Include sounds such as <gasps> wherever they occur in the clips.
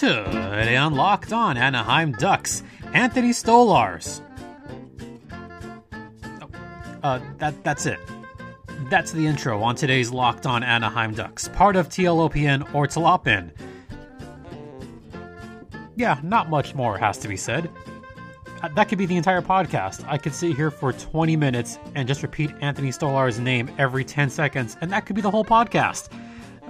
Today on Locked On Anaheim Ducks, Anthony Stolarz. Oh, uh, that that's it. That's the intro on today's Locked On Anaheim Ducks, part of TLOPN or Tlopin. Yeah, not much more has to be said. Uh, That could be the entire podcast. I could sit here for 20 minutes and just repeat Anthony Stolarz's name every 10 seconds, and that could be the whole podcast.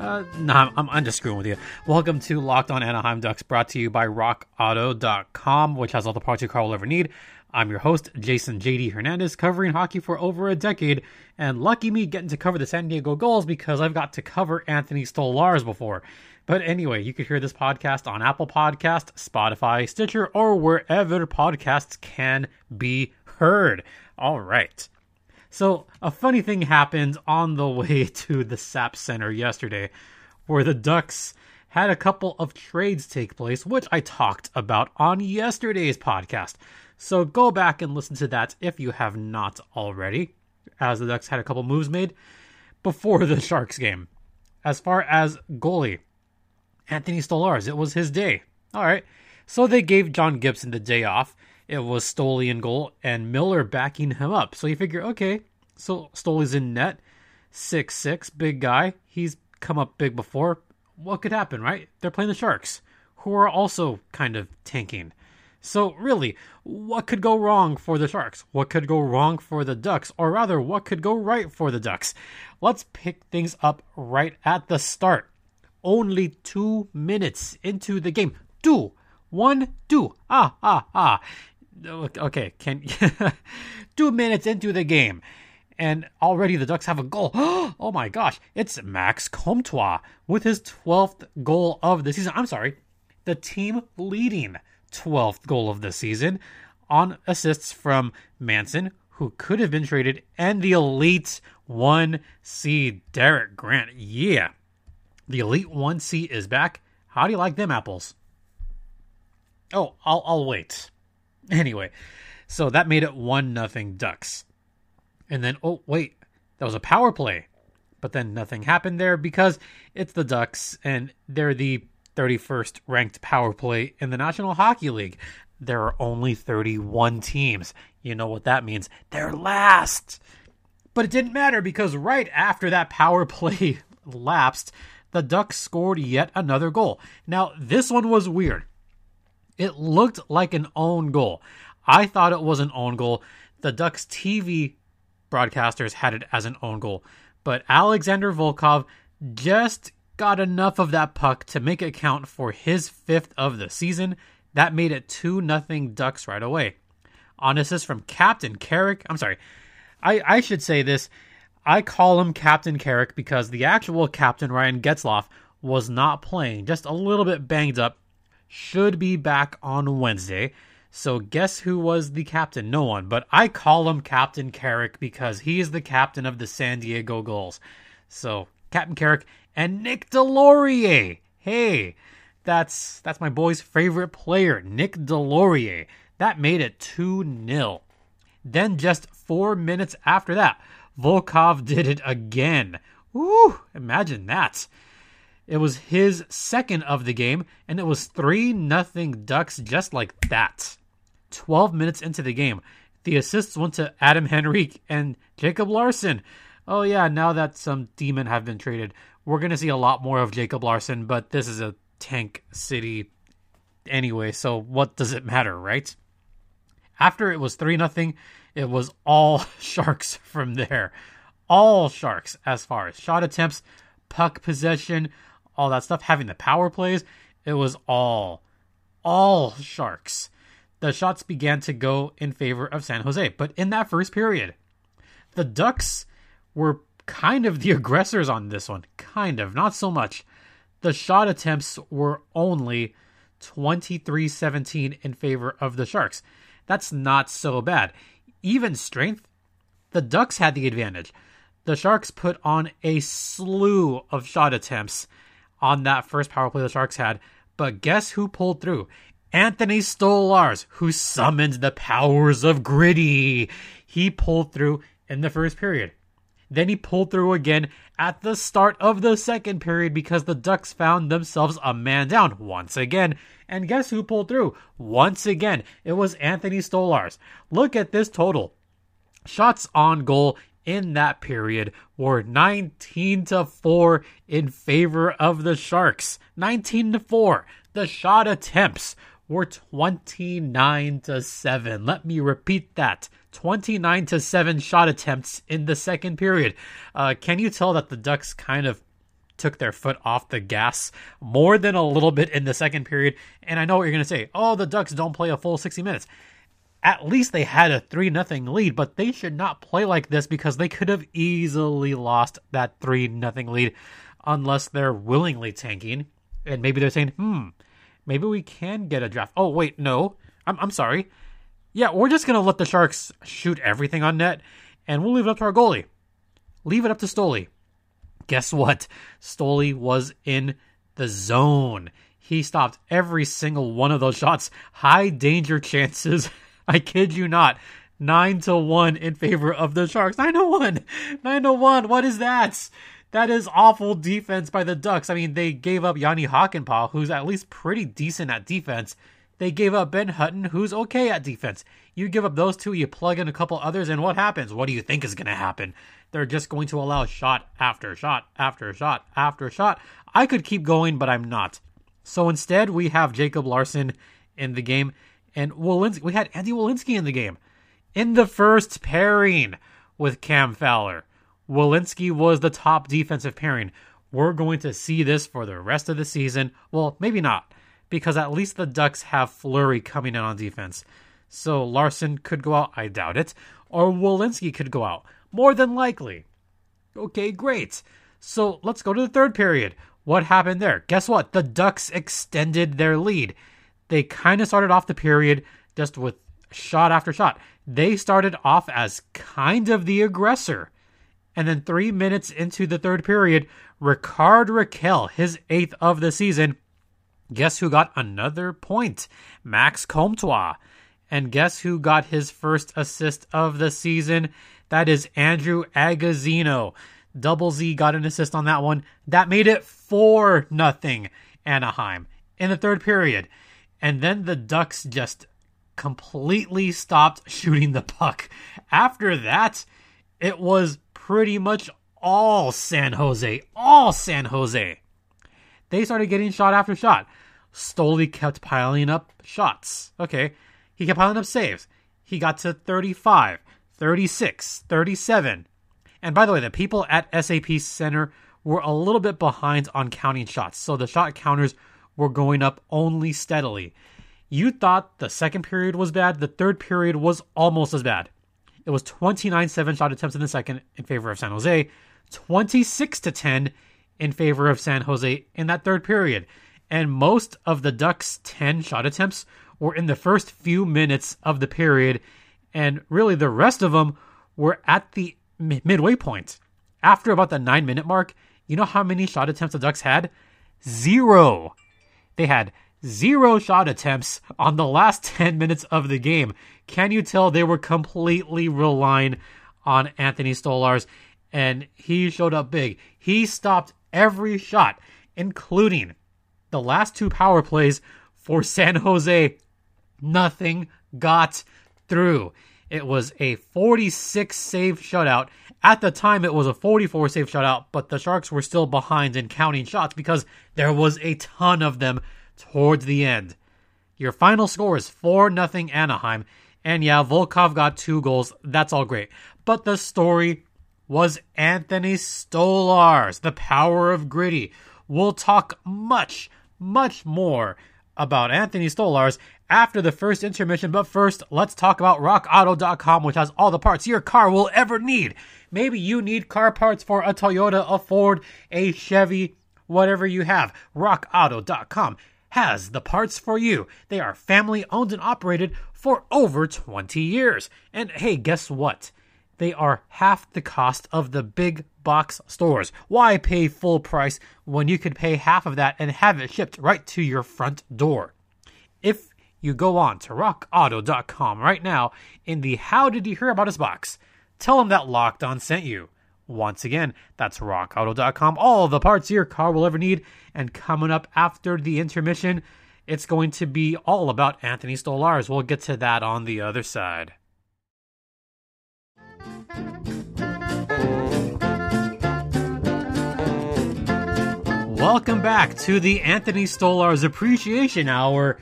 Uh, no, I'm, I'm, just screwing with you. Welcome to Locked On Anaheim Ducks, brought to you by RockAuto.com, which has all the parts your car will ever need. I'm your host, Jason JD Hernandez, covering hockey for over a decade, and lucky me getting to cover the San Diego Gulls because I've got to cover Anthony Stolarz before. But anyway, you could hear this podcast on Apple Podcast, Spotify, Stitcher, or wherever podcasts can be heard. All right. So, a funny thing happened on the way <laughs> to the SAP Center yesterday, where the Ducks had a couple of trades take place, which I talked about on yesterday's podcast. So, go back and listen to that if you have not already, as the Ducks had a couple moves made before the Sharks game. As far as goalie, Anthony Stolarz, it was his day. All right. So they gave John Gibson the day off. It was Stoley in goal and Miller backing him up. So you figure, okay, so Stoley's in net, six six, big guy. He's come up big before. What could happen, right? They're playing the Sharks, who are also kind of tanking. So really, what could go wrong for the Sharks? What could go wrong for the Ducks? Or rather, what could go right for the Ducks? Let's pick things up right at the start. Only two minutes into the game. Two. One, two. Ah, ah, ah. Okay, can <laughs> two minutes into the game. And already the Ducks have a goal. <gasps> Oh my gosh, it's Max Comtois with his 12th goal of the season. I'm sorry, the team leading 12th goal of the season on assists from Manson, who could have been traded, and the elite 1C Derek Grant. Yeah. The Elite 1C is back. How do you like them apples? Oh, I'll I'll wait. <laughs> Anyway, so that made it 1 nothing Ducks. And then oh wait, that was a power play. But then nothing happened there because it's the Ducks and they're the 31st ranked power play in the National Hockey League. There are only 31 teams. You know what that means? They're last. But it didn't matter because right after that power <laughs> play lapsed, the Ducks scored yet another goal. Now, this one was weird. It looked like an own goal. I thought it was an own goal. The Ducks TV broadcasters had it as an own goal. But Alexander Volkov just got enough of that puck to make it count for his fifth of the season. That made it 2 nothing Ducks right away. On assist from Captain Carrick. I'm sorry. I, I should say this. I call him Captain Carrick because the actual captain, Ryan Getzlaf, was not playing, just a little bit banged up. Should be back on Wednesday. So guess who was the captain? No one, but I call him Captain Carrick because he is the captain of the San Diego Gulls. So Captain Carrick and Nick Deslauriers. Hey, that's that's my boy's favorite player, Nick Deslauriers. That made it 2-0. Then just 4 minutes after that, Volkov did it again. Woo, imagine that. It was his second of the game, and it was 3 nothing Ducks just like that. 12 minutes into the game, the assists went to Adam Henrique and Jacob Larsson. Oh, yeah, now that some demon have been traded, we're going to see a lot more of Jacob Larsson, but this is a tank city anyway, so what does it matter, right? After it was 3 nothing, it was all <laughs> Sharks from there. All Sharks as far as shot attempts, puck possession, all that stuff, having the power plays, it was all, all Sharks. The shots began to go in favor of San Jose, but in that first period, the Ducks were kind of the <laughs> aggressors on this one. Kind of, not so much. The shot attempts were only 23 17 in favor of the Sharks. That's not so bad. Even strength, the Ducks had the advantage. The Sharks put on a slew of shot attempts on that first power play the Sharks had, but guess who pulled through? Anthony Stolarz, who summoned the powers of gritty. He pulled through in the first period. Then he pulled through again at the start of the second period because the Ducks found themselves a man down once again. And guess who pulled through? Once again, it was Anthony Stolarz. Look at this total. Shots on goal in that period were 19 to 4 in favor of the Sharks. 19 to 4. The shot attempts were 29 to 7. Let me repeat that. 29 to 7 shot attempts in the second period. Uh, can you tell that the Ducks kind of took their foot off the gas more than a little bit in the second period? And I know what you're going to say. Oh, the Ducks don't play a full 60 minutes. At least they had a 3 0 lead, but they should not play like this because they could have easily lost that 3 0 lead unless they're willingly tanking. And maybe they're saying, hmm, maybe we can get a draft. Oh, wait, no. I'm, I'm sorry. Yeah, we're just going to let the Sharks shoot everything on net, and we'll leave it up to our goalie. Leave it up to Stoli. Guess what? Stoli was in the zone. He stopped every single one of those shots. High danger chances. <laughs> I kid you not. Nine to one in favor of the Sharks. Nine to one. Nine to one. What is that? That is awful defense by the Ducks. I mean, they gave up Jani Hakanpää, who's at least pretty decent at defense. They gave up Ben Hutton, who's okay at defense. You give up those two, you plug in a couple others, and what happens? What do you think is going to happen? They're just going to allow shot after shot after shot after shot. I could keep going, but I'm not. So instead, we have Jacob Larsson in the game, and Welinski. We had Andy Welinski in the game in the first pairing with Cam Fowler. Welinski was the top defensive pairing. We're going to see this for the rest of the season. Well, maybe not, because at least the Ducks have Fleury coming in on defense. So Larsson could go out, I doubt it, or Welinski could go out. More than likely. Okay, great. So let's go to the third period. What happened there? Guess what? The Ducks extended their lead. They kind of started off the period just with shot after shot. They started off as kind of the aggressor. And then three minutes into the third period, Rickard Rakell, his eighth of the season, guess who got another point? Max Comtois. And guess who got his first assist of the season? That is Andrew Agozzino. Double Z got an assist on that one. That made it 4 nothing Anaheim in the third period. And then the Ducks just completely stopped shooting the puck. After that, it was pretty much all San Jose. All San Jose. They started getting shot after shot. Stoli kept piling up shots. Okay. He kept piling up saves. He got to 35, 36, 37. And by the way, the people at SAP Center were a little bit behind on counting shots. So the shot counters were going up only steadily. You thought the second period was bad, the third period was almost as bad. It was 29 7 shot attempts in the second in favor of San Jose, 26 to 10 in favor of San Jose in that third period. And most of the Ducks' 10 shot attempts were in the first few minutes of the period. And really, the rest of them were at the midway point. After about the nine minute mark, you know how many shot attempts the Ducks had? Zero. They had zero shot attempts on the last <laughs> 10 minutes of the game. Can you tell they were completely relying on Anthony Stolarz? And he showed up big. He stopped every shot, including the last two power plays for San Jose. Nothing got through. It was a 46 save shutout. At the time, it was a 44 save shutout, but the Sharks were still behind in counting shots because there was a ton of them towards the end. Your final score is 4 0 Anaheim. And yeah, Volkov got two goals. That's all great. But the story was Anthony Stolarz, the power of gritty. We'll talk much, much more about Anthony Stolarz after the first intermission. But first, let's talk about RockAuto.com, which has all the parts your car will ever need. Maybe you need car parts for a Toyota, a Ford, a Chevy, whatever you have. RockAuto.com has the parts for you. They are family owned and operated for over 20 years. And hey, guess what? They are half the cost of the big box stores. Why pay full price when you could pay half of that and have it shipped right to your front door? If you go on to rockauto.com right now in the How Did You Hear About Us box, tell them that Locked On sent you. Once again, that's rockauto.com. All the parts your car will ever need. And coming up after the intermission, it's going to be all about Anthony Stolarz. We'll get to that on the other side. Welcome back to the Anthony Stolarz Appreciation Hour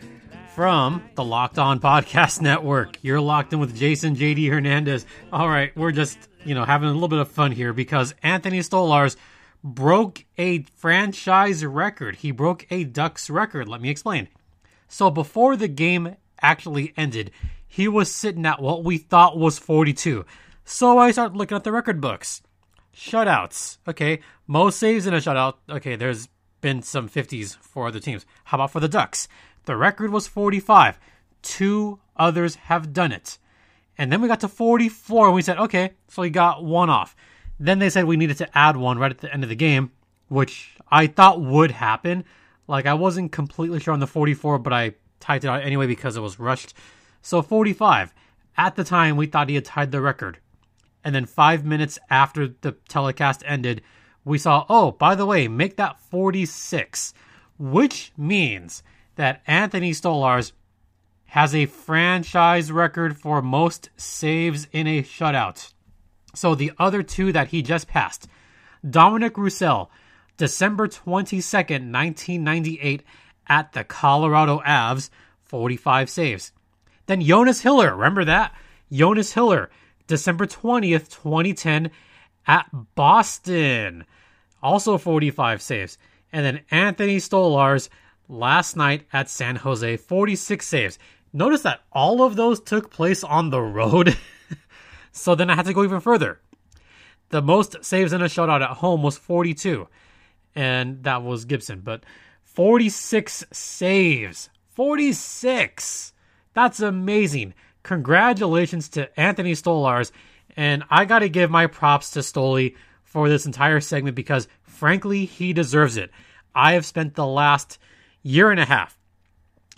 from the Locked On Podcast Network. You're locked in with Jason JD Hernandez. All right, we're just, you know, having a little bit of fun here because Anthony Stolarz broke a franchise record. He broke a Ducks record. Let me explain. So before the game actually ended, he was sitting at what we thought was 42. So I start looking at the record books. Shutouts. Okay. Most saves in a shutout. Okay, there's been some 50s for other teams. How about for the Ducks? The record was 45. Two others have done it. And then we got to 44 and we said, okay, so we got one off. Then they said we needed to add one right at the end of the game, which I thought would happen. Like I wasn't completely sure on the 44, but I typed it out anyway because it was rushed. So 45. At the time, we thought he had tied the record. And then five minutes after the telecast ended, we saw, oh, by the way, make that 46, which means that Anthony Stolarz has a franchise record for most saves in a shutout. So the other two that he just passed, Dominic Roussel, December 22nd, 1998, at the Colorado Avs, 45 saves. Then Jonas Hiller, remember that? Jonas Hiller, December 20th, 2010, at Boston, also 45 saves. And then Anthony Stolarz last night at San Jose, 46 saves. Notice that all of those took place on the road. <laughs> so then I had to go even further. The most saves in a shutout at home was 42, and that was Gibson. But 46 saves. 46! That's amazing. Congratulations to Anthony Stolarz. And I got to give my props to Stoli for this entire segment because, frankly, he deserves it. I have spent the last year and a half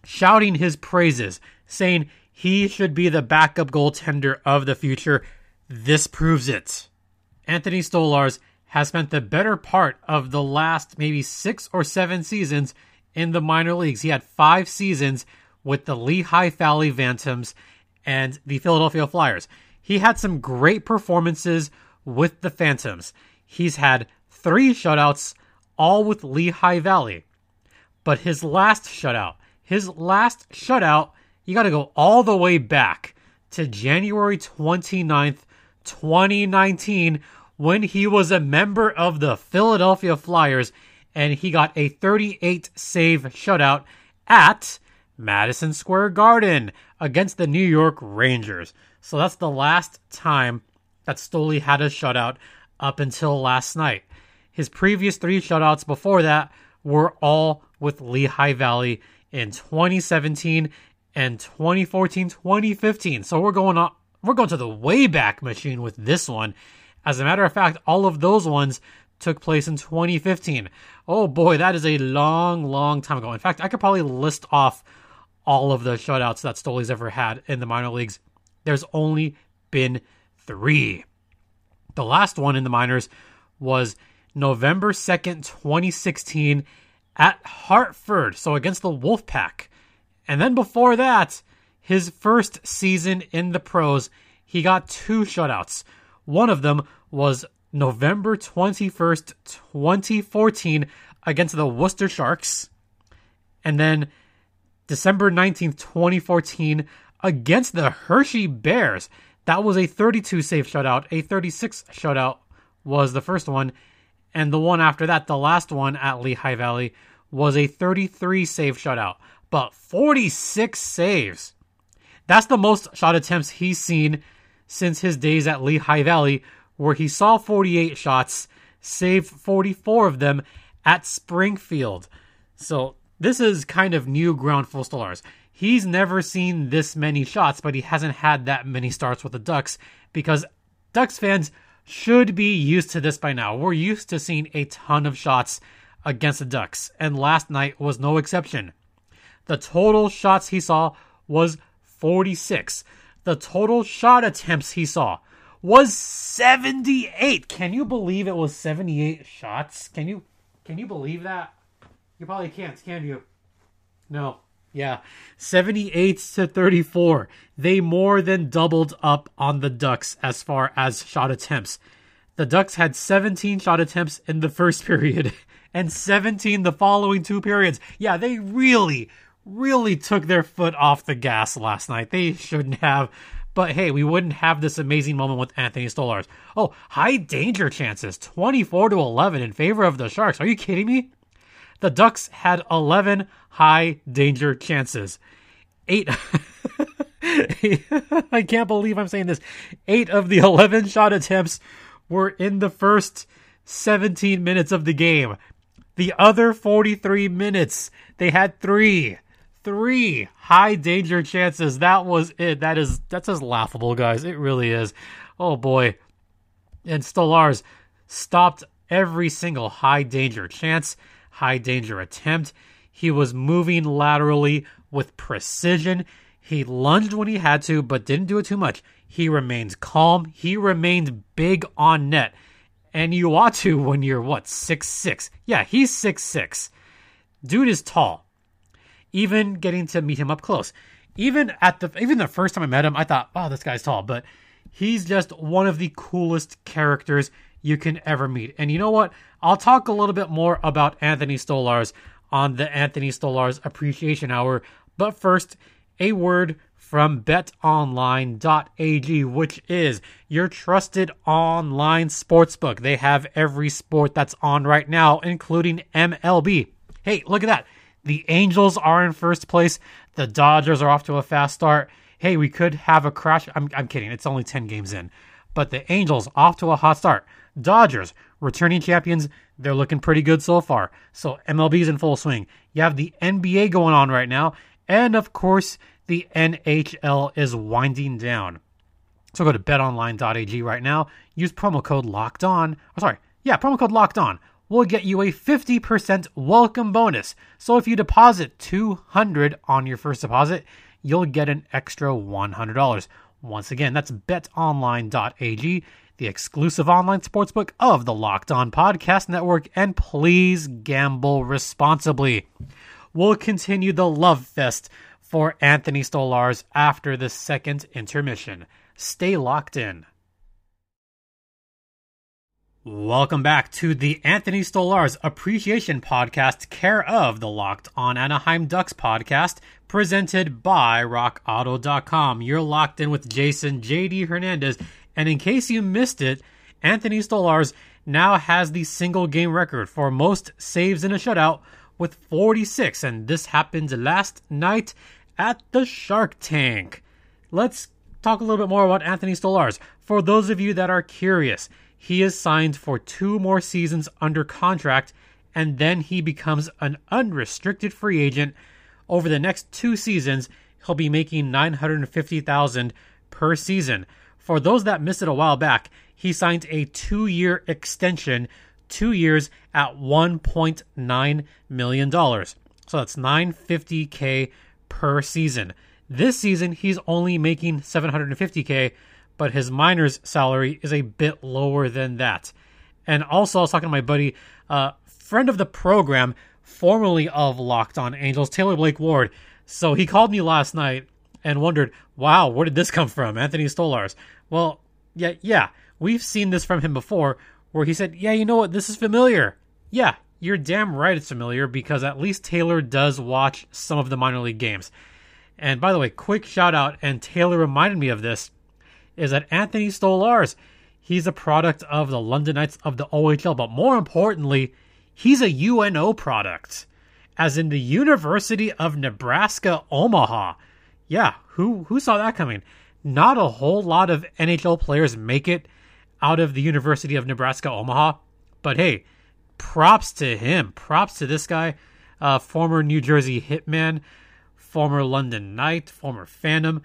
shouting his praises, saying he should be the backup goaltender of the future. This proves it. Anthony Stolarz has spent the better part of the last maybe six or seven seasons in the minor leagues. He had five seasons with the Lehigh Valley Phantoms and the Philadelphia Flyers. He had some great performances with the Phantoms. He's had three shutouts, all with Lehigh Valley. But his last shutout, his last shutout, you got to go all the way back to January 29th, 2019, when he was a member of the Philadelphia Flyers and he got a 38 save shutout at Madison Square Garden against the New York Rangers. So that's the last time that Stoli had a shutout up until last night. His previous three shutouts before that were all with Lehigh Valley in 2017 and 2014, 2015. So we're going on, we're going to the Wayback Machine with this one. As a matter of fact, all of those ones took place in 2015. Oh boy, that is a long, long time ago. In fact, I could probably list off all of the shutouts that Stoli's ever had in the minor leagues. There's only been three. The last one in the minors was November 2nd, 2016 at Hartford, so against the Wolfpack. And then before that, his first season in the pros, he got two shutouts. One of them was November 21st, 2014 against the Worcester Sharks. And then December 19th, 2014 against the Hershey Bears. That was a 32 save shutout. A 36 shutout was the first one. And the one after that, the last one at Lehigh Valley, was a 33 save shutout. But 46 saves. That's the most shot attempts he's seen since his days at Lehigh Valley, where he saw 48 shots, saved 44 of them at Springfield. So this is kind of new ground for Stolarz. He's never seen this many shots, but he hasn't had that many starts with the Ducks because Ducks fans should be used to this by now. We're used to seeing a ton of shots against the Ducks, and last night was no exception. The total shots he saw was 46. The total shot attempts he saw was 78. Can you believe it was 78 shots? Can you can you believe that? You probably can't, can you? No. Yeah. 78 to 34. They more than doubled up on the Ducks as far as shot attempts. The Ducks had 17 shot attempts in the first <laughs> period and 17 the following two periods. Yeah, they really, really took their foot off the gas last night. They shouldn't have. But hey, we wouldn't have this amazing moment with Anthony Stolarz. Oh, high danger chances, 24 to 11 in favor of the Sharks. Are you kidding me? The Ducks had 11 high danger chances. Eight. <laughs> I can't believe I'm saying this. Eight of the 11 shot attempts were in the first 17 minutes of the game. The other 43 minutes, they had three, three high danger chances. That was it. That is, that's just laughable, guys. It really is. Oh boy. And Stolarz stopped every single high danger chance high danger attempt. He was moving laterally with precision. He lunged when he had to, but didn't do it too much. He remained calm. He remained big on net. And you ought to when you're what, six six? Yeah, he's six six. Dude is tall. Even getting to meet him up close. Even at the even the first time I met him, I thought, oh, this guy's tall, but he's just one of the coolest characters you can ever meet. And you know what? I'll talk a little bit more about Anthony Stolarz on the Anthony Stolarz Appreciation Hour. But first, a word from betonline.ag, which is your trusted online sportsbook. They have every sport that's on right now, including MLB. Hey, look at that. The Angels are in first place. The Dodgers are off to a fast start. Hey, we could have a crash. I'm, I'm kidding. It's only 10 games in. But the Angels off to a hot start. Dodgers, returning champions, they're looking pretty good so far. So MLB's in full swing. You have the NBA going on right now, and of course, the NHL is winding down. So go to betonline.ag right now. Use promo code locked on. Oh, sorry. Yeah, promo code locked on will get you a 50% welcome bonus. So if you deposit 200 on your first deposit, you'll get an extra $100. Once again, that's betonline.ag the exclusive online sportsbook of the Locked On Podcast Network, and please gamble responsibly. We'll continue the love fest for Anthony Stolarz after the second intermission. Stay locked in. Welcome back to the Anthony Stolarz Appreciation Podcast, care of the Locked On Anaheim Ducks podcast, presented by RockAuto.com. You're locked in with Jason JD Hernandez and in case you missed it, Anthony Stolarz now has the single game record for most saves in a shutout with 46, and this happened last night at the Shark Tank. Let's talk a little bit more about Anthony Stolarz. For those of you that are curious, he is signed for two more seasons under contract, and then he becomes an unrestricted free agent. Over the next two seasons, he'll be making 950,000 per season. For those that missed it a while back, he signed a two year extension, two years at $1.9 million. So that's 950K per season. This season, he's only making 750K, but his minor's salary is a bit lower than that. And also, I was talking to my buddy, uh, friend of the program, formerly of Locked On Angels, Taylor Blake Ward. So he called me last night and wondered, wow, where did this come from? Anthony Stolarz. Well, yeah, yeah, we've seen this from him before where he said, yeah, you know what, this is familiar. Yeah, you're damn right it's familiar because at least Taylor does watch some of the minor league games. And by the way, quick shout out, and Taylor reminded me of this, is that Anthony Stolarz, he's a product of the London Knights of the OHL, but more importantly, he's a UNO product, as in the University of Nebraska Omaha. Yeah, who who saw that coming? Not a whole lot of NHL players make it out of the University of Nebraska Omaha, but hey, props to him. Props to this guy, uh, former New Jersey Hitman, former London Knight, former Phantom.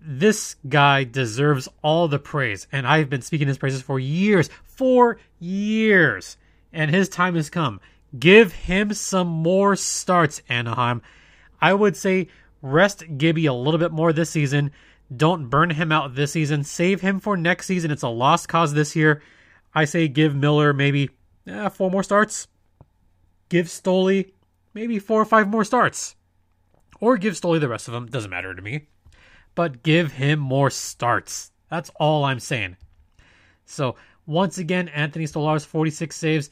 This guy deserves all the praise, and I've been speaking his praises for years, for years, and his time has come. Give him some more starts, Anaheim. I would say rest Gibby a little bit more this season. Don't burn him out this season. Save him for next season. It's a lost cause this year. I say give Miller maybe eh, four more starts. Give Stoli maybe four or five more starts. Or give Stoli the rest of them. Doesn't matter to me. But give him more starts. That's all I'm saying. So, once again, Anthony Stolarz 46 saves,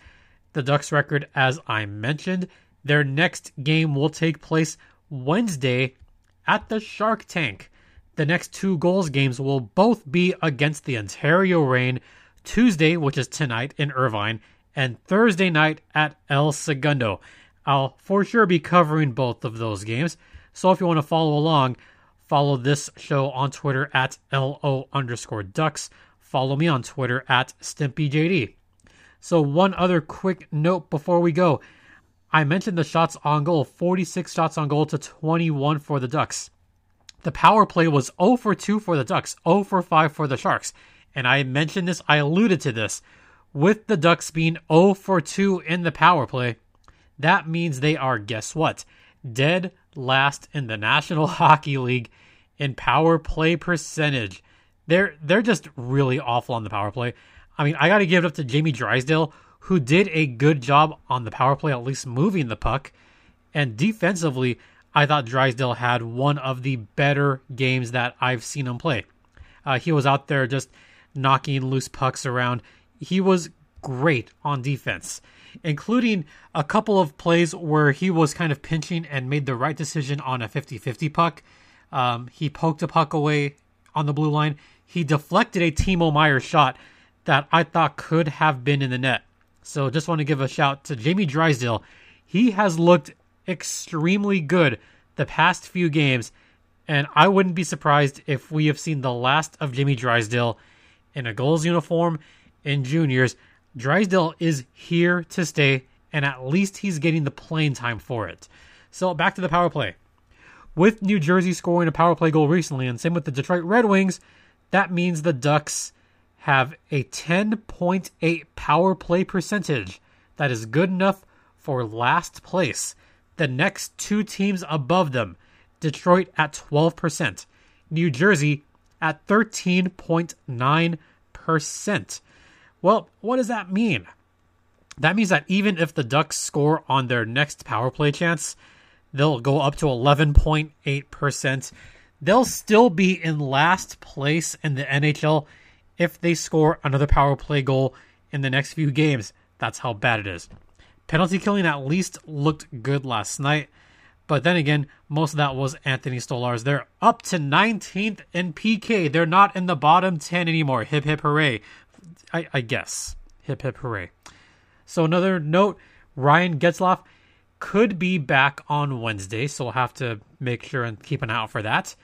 the Ducks record, as I mentioned. Their next game will take place Wednesday at the Shark Tank. The next two Gulls games will both be against the Ontario Reign Tuesday, which is tonight in Irvine, and Thursday night at El Segundo. I'll for sure be covering both of those games. So if you want to follow along, follow this show on Twitter at LO underscore ducks. Follow me on Twitter at StimpyJD. So one other quick note before we go. I mentioned the shots on goal, 46 shots on goal to 21 for the Ducks. The power play was 0 for 2 for the Ducks, 0 for 5 for the Sharks. And I mentioned this, I alluded to this. With the Ducks being 0 for 2 in the power play, that means they are, guess what? Dead last in the National <laughs> Hockey League in power play percentage. They're they're just really awful on the power play. I mean, I got to give it up to Jamie Drysdale, who did a good job on the power play, at least moving the puck. And defensively, I thought Drysdale had one of the better games that I've seen him play. Uh, he was out there just knocking loose pucks around. He was great on defense including a couple of plays where he was kind of pinching and made the right decision on a 50 50 puck. Um, he poked a puck away on the blue line. He deflected a Timo Meier shot that I thought could have been in the net. So just want to give a shout to Jamie Drysdale. He has looked extremely good the past few games, and I wouldn't be surprised if we have seen the last of Jamie Drysdale in a Gulls uniform in juniors. Drysdale is here to stay, and at least he's getting the playing time for it. So back to the power play. With New Jersey scoring a power play goal recently, and same with the Detroit Red Wings, that means the Ducks have a 10.8 power play percentage. That is good enough for last place. The next two teams above them, Detroit at 12%, New Jersey at 13.9%. Well, what does that mean? That means that even if the Ducks score on their next power play chance, they'll go up to 11.8%. They'll still be in last place in the NHL if they score another power play goal in the next few games. That's how bad it is. Penalty killing at least looked good last night, but then again, most of that was Anthony Stolarz. They're up to 19th in PK. They're not in the bottom 10 anymore. Hip hip hooray. I, I guess. Hip hip hooray. So another note, Ryan Getzlaf could be back on Wednesday, so we'll have to make sure and keep an eye out for that.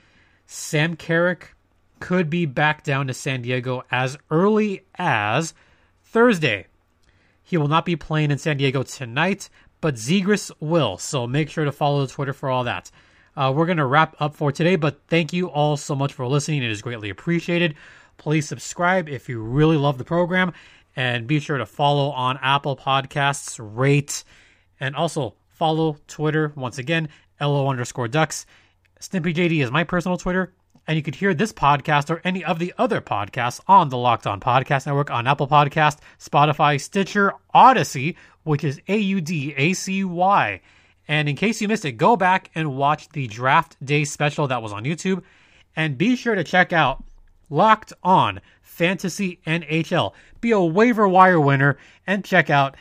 Sam Carrick could be back down to San Diego as early as Thursday. He will not be playing in San Diego tonight, but Zegras will. So make sure to follow the Twitter for all that. Uh, we're going to wrap up for today, but thank you all so much for listening. It is greatly appreciated. Please subscribe if you really love the program. And be sure to follow on Apple Podcasts, rate, and also follow Twitter. Once again, LO underscore ducks. StimpyJD is my personal Twitter. And you could hear this podcast or any of the other podcasts on the Locked On Podcast Network on Apple Podcast, Spotify, Stitcher, Audacy, which is A U D A C Y. And in case you missed it, go back and watch the Draft Day special that was on YouTube. And be sure to check out Locked On Fantasy NHL. Be a waiver wire winner and check out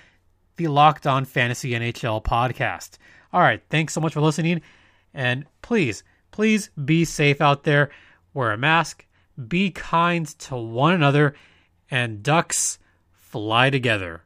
the Locked On Fantasy NHL podcast. All right, thanks so much for listening. And please, please be safe out there. Wear a mask, be kind to one another, and ducks fly together.